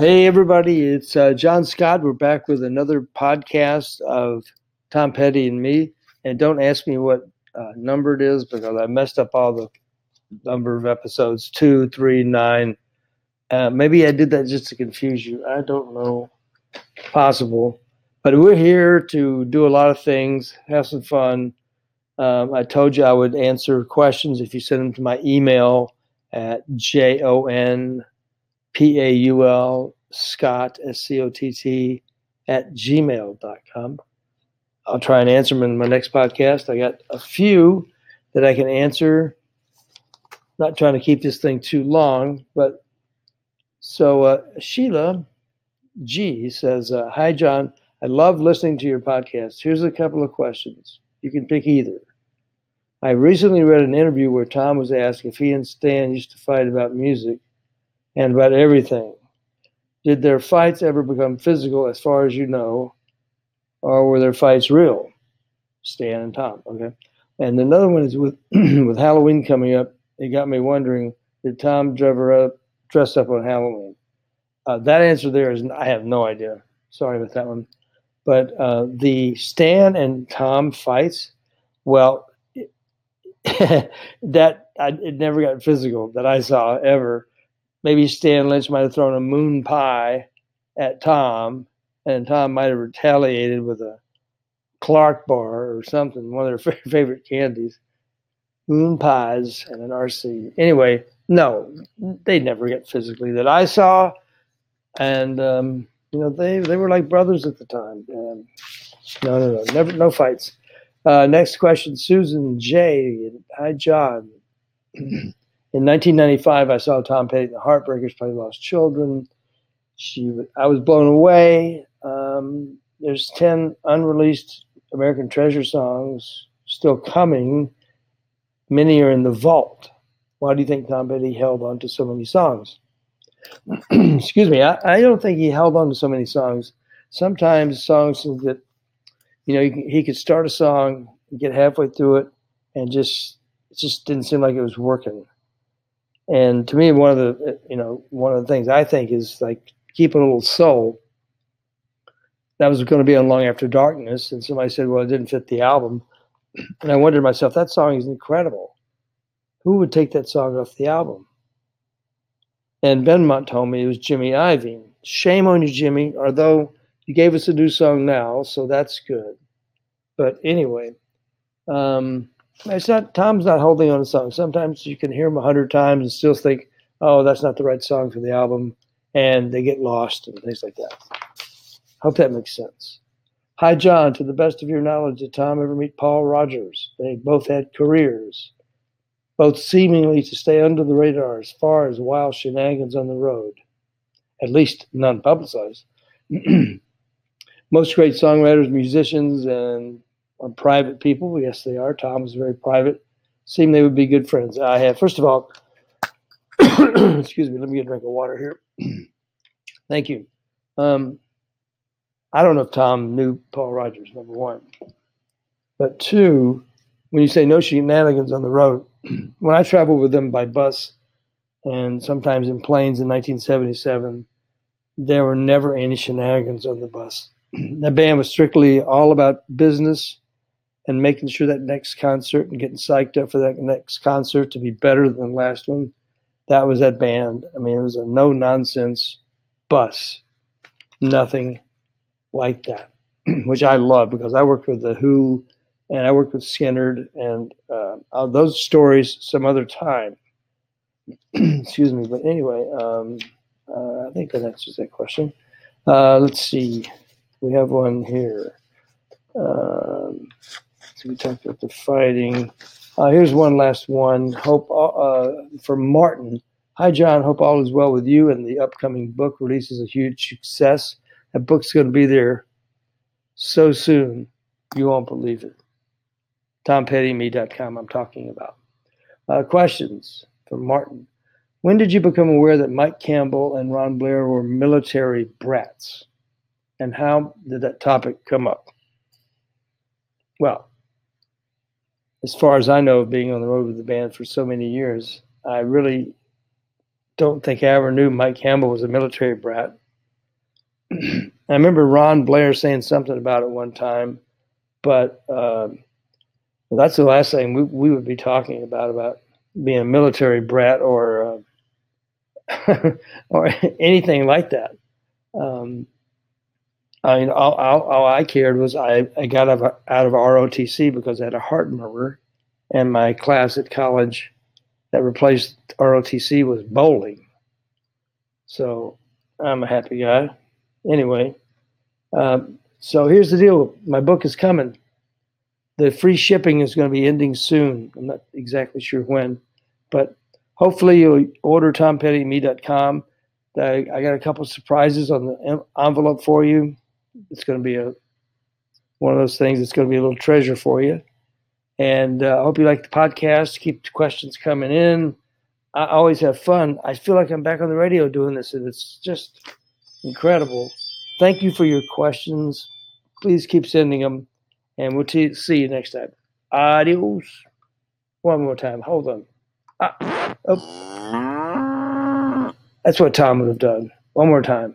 Hey, everybody, it's uh, John Scott. We're back with another podcast of Tom Petty and me. And don't ask me what uh, number it is because I messed up all the number of episodes two, three, nine. Uh, maybe I did that just to confuse you. I don't know. Possible. But we're here to do a lot of things, have some fun. Um, I told you I would answer questions if you send them to my email at J O N P A U L Scott, S C O T T, at gmail.com. I'll try and answer them in my next podcast. I got a few that I can answer. Not trying to keep this thing too long, but so uh, Sheila G says, uh, Hi, John. I love listening to your podcast. Here's a couple of questions. You can pick either. I recently read an interview where Tom was asked if he and Stan used to fight about music and about everything. Did their fights ever become physical, as far as you know, or were their fights real? Stan and Tom. Okay. And another one is with with Halloween coming up. It got me wondering: Did Tom up dress up on Halloween? Uh, that answer there is I have no idea. Sorry about that one. But uh, the Stan and Tom fights, well, that I, it never got physical that I saw ever maybe Stan Lynch might have thrown a moon pie at Tom, and Tom might have retaliated with a Clark bar or something, one of their favorite candies. Moon pies and an RC. Anyway, no, they never get physically that I saw, and um, you know they they were like brothers at the time. no, no, no, never, no fights. Uh, next question, Susan J. Hi, John. In 1995, I saw Tom Petty and the Heartbreakers play Lost Children. She, I was blown away. Um, there's 10 unreleased American Treasure songs still coming. Many are in the vault. Why do you think Tom Petty held on to so many songs? Excuse me. I, I, don't think he held on to so many songs. Sometimes songs that, you know, he, he could start a song, get halfway through it, and just it just didn't seem like it was working. And to me, one of the you know one of the things I think is like keep a little soul. That was going to be on Long After Darkness, and somebody said, "Well, it didn't fit the album." And I wondered to myself, that song is incredible. Who would take that song off the album? And Benmont told me it was Jimmy Iovine. Shame on you, Jimmy. Although you gave us a new song now, so that's good. But anyway, um, it's not Tom's not holding on a song. Sometimes you can hear them a hundred times and still think, "Oh, that's not the right song for the album," and they get lost and things like that. Hope that makes sense. Hi, John. To the best of your knowledge, did Tom ever meet Paul Rodgers? They both had careers, both seemingly to stay under the radar as far as wild shenanigans on the road, at least none publicized. Most great songwriters, musicians, and are private people. Yes, they are. Tom is very private. Seem they would be good friends. I have, first of all, excuse me, let me get a drink of water here. Thank you. Um, I don't know if Tom knew Paul Rodgers, number one. But two, when you say no shenanigans on the road, when I traveled with them by bus and sometimes in planes in 1977, there were never any shenanigans on the bus. the band was strictly all about business and making sure that next concert and getting psyched up for that next concert to be better than the last one. That was that band. I mean, it was a no nonsense bus, nothing like that, which I love because I worked with the Who and I worked with Skynyrd and uh, those stories some other time. Excuse me, but anyway, um, uh, I think that answers that question. Uh, let's see, we have one here. Um, we talked about the fighting. Uh, here's one last one. Hope uh, for Martin. Hi, John. Hope all is well with you and the upcoming book release is a huge success. That book's going to be there so soon. You won't believe it. TomPettyMe.com, I'm talking about. Uh, questions from Martin. When did you become aware that Mike Campbell and Ron Blair were military brats? And how did that topic come up? Well, as far as I know, being on the road with the band for so many years, I really don't think I ever knew Mike Campbell was a military brat. I remember Ron Blair saying something about it one time, but uh, that's the last thing we, we would be talking about about being a military brat or uh, or anything like that. Um, I mean, all, all, all, I cared was I, I got out of, out of ROTC because I had a heart murmur, and my class at college that replaced ROTC was bowling. So I'm a happy guy. Anyway, um, so here's the deal my book is coming. The free shipping is going to be ending soon. I'm not exactly sure when, but hopefully you'll order tompettyme.com. I, I got a couple surprises on the envelope for you. It's going to be a one of those things. It's going to be a little treasure for you. And uh, I hope you like the podcast. Keep the questions coming in. I always have fun. I feel like I'm back on the radio doing this, and it's just incredible. Thank you for your questions. Please keep sending them, and we'll t- see you next time. Adios. One more time. Hold on. Ah, oh. That's what Tom would have done. One more time.